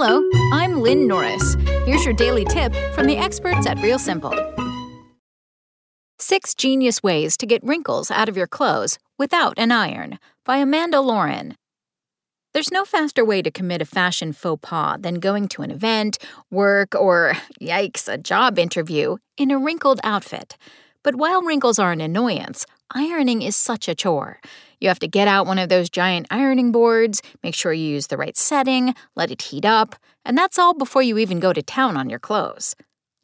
Hello, I'm Lynn Norris. Here's your daily tip from the experts at Real Simple. Six Genius Ways to Get Wrinkles Out of Your Clothes Without an Iron by Amanda Lauren. There's no faster way to commit a fashion faux pas than going to an event, work, or, yikes, a job interview in a wrinkled outfit. But while wrinkles are an annoyance, ironing is such a chore. You have to get out one of those giant ironing boards, make sure you use the right setting, let it heat up, and that's all before you even go to town on your clothes.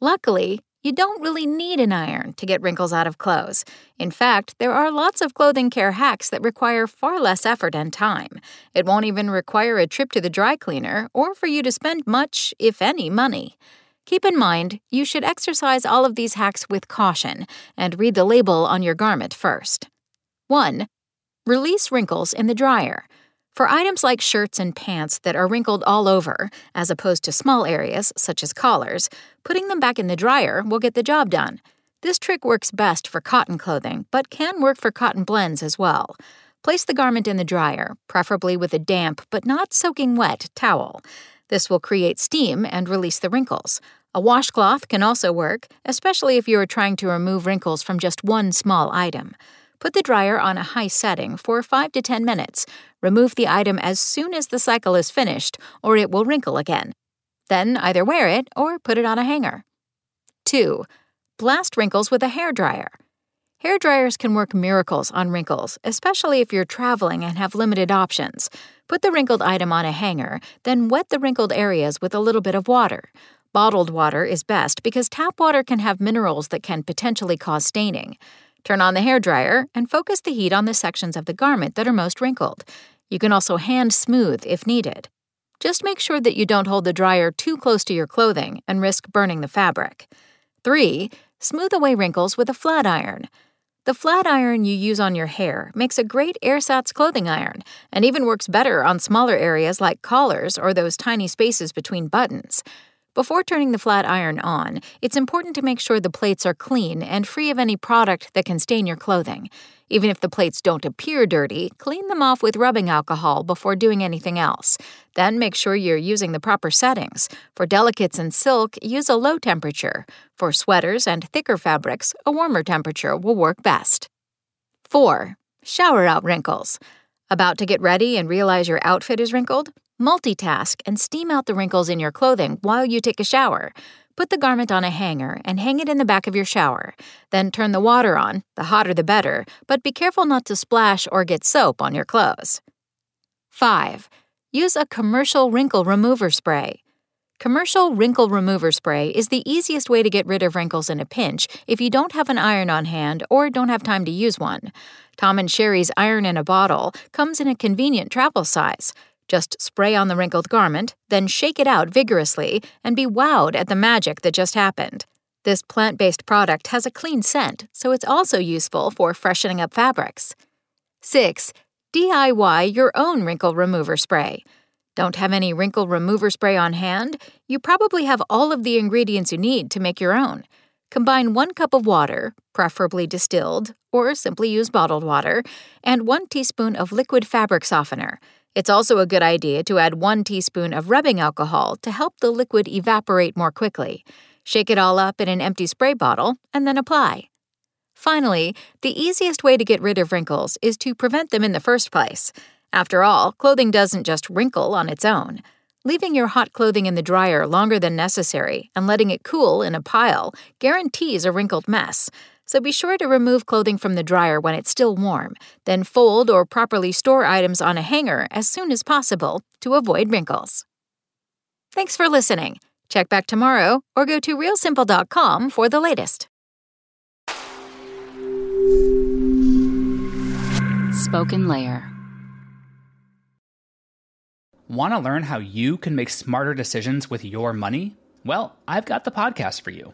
Luckily, you don't really need an iron to get wrinkles out of clothes. In fact, there are lots of clothing care hacks that require far less effort and time. It won't even require a trip to the dry cleaner or for you to spend much, if any, money. Keep in mind, you should exercise all of these hacks with caution and read the label on your garment first. 1. Release wrinkles in the dryer. For items like shirts and pants that are wrinkled all over, as opposed to small areas such as collars, putting them back in the dryer will get the job done. This trick works best for cotton clothing, but can work for cotton blends as well. Place the garment in the dryer, preferably with a damp but not soaking wet towel. This will create steam and release the wrinkles. A washcloth can also work, especially if you are trying to remove wrinkles from just one small item. Put the dryer on a high setting for 5 to 10 minutes. Remove the item as soon as the cycle is finished, or it will wrinkle again. Then either wear it or put it on a hanger. 2. Blast wrinkles with a hair dryer. Hair dryers can work miracles on wrinkles, especially if you're traveling and have limited options. Put the wrinkled item on a hanger, then wet the wrinkled areas with a little bit of water. Bottled water is best because tap water can have minerals that can potentially cause staining. Turn on the hair dryer and focus the heat on the sections of the garment that are most wrinkled. You can also hand smooth if needed. Just make sure that you don't hold the dryer too close to your clothing and risk burning the fabric. 3. Smooth away wrinkles with a flat iron. The flat iron you use on your hair makes a great ersatz clothing iron and even works better on smaller areas like collars or those tiny spaces between buttons. Before turning the flat iron on, it's important to make sure the plates are clean and free of any product that can stain your clothing. Even if the plates don't appear dirty, clean them off with rubbing alcohol before doing anything else. Then make sure you're using the proper settings. For delicates and silk, use a low temperature. For sweaters and thicker fabrics, a warmer temperature will work best. 4. Shower out wrinkles. About to get ready and realize your outfit is wrinkled? Multitask and steam out the wrinkles in your clothing while you take a shower. Put the garment on a hanger and hang it in the back of your shower. Then turn the water on, the hotter the better, but be careful not to splash or get soap on your clothes. 5. Use a commercial wrinkle remover spray. Commercial wrinkle remover spray is the easiest way to get rid of wrinkles in a pinch if you don't have an iron on hand or don't have time to use one. Tom and Sherry's iron in a bottle comes in a convenient travel size. Just spray on the wrinkled garment, then shake it out vigorously, and be wowed at the magic that just happened. This plant based product has a clean scent, so it's also useful for freshening up fabrics. 6. DIY your own wrinkle remover spray. Don't have any wrinkle remover spray on hand? You probably have all of the ingredients you need to make your own. Combine one cup of water, preferably distilled, or simply use bottled water, and one teaspoon of liquid fabric softener. It's also a good idea to add one teaspoon of rubbing alcohol to help the liquid evaporate more quickly. Shake it all up in an empty spray bottle and then apply. Finally, the easiest way to get rid of wrinkles is to prevent them in the first place. After all, clothing doesn't just wrinkle on its own. Leaving your hot clothing in the dryer longer than necessary and letting it cool in a pile guarantees a wrinkled mess so be sure to remove clothing from the dryer when it's still warm, then fold or properly store items on a hanger as soon as possible to avoid wrinkles. Thanks for listening. Check back tomorrow or go to realsimple.com for the latest. Spoken Layer. Want to learn how you can make smarter decisions with your money? Well, I've got the podcast for you.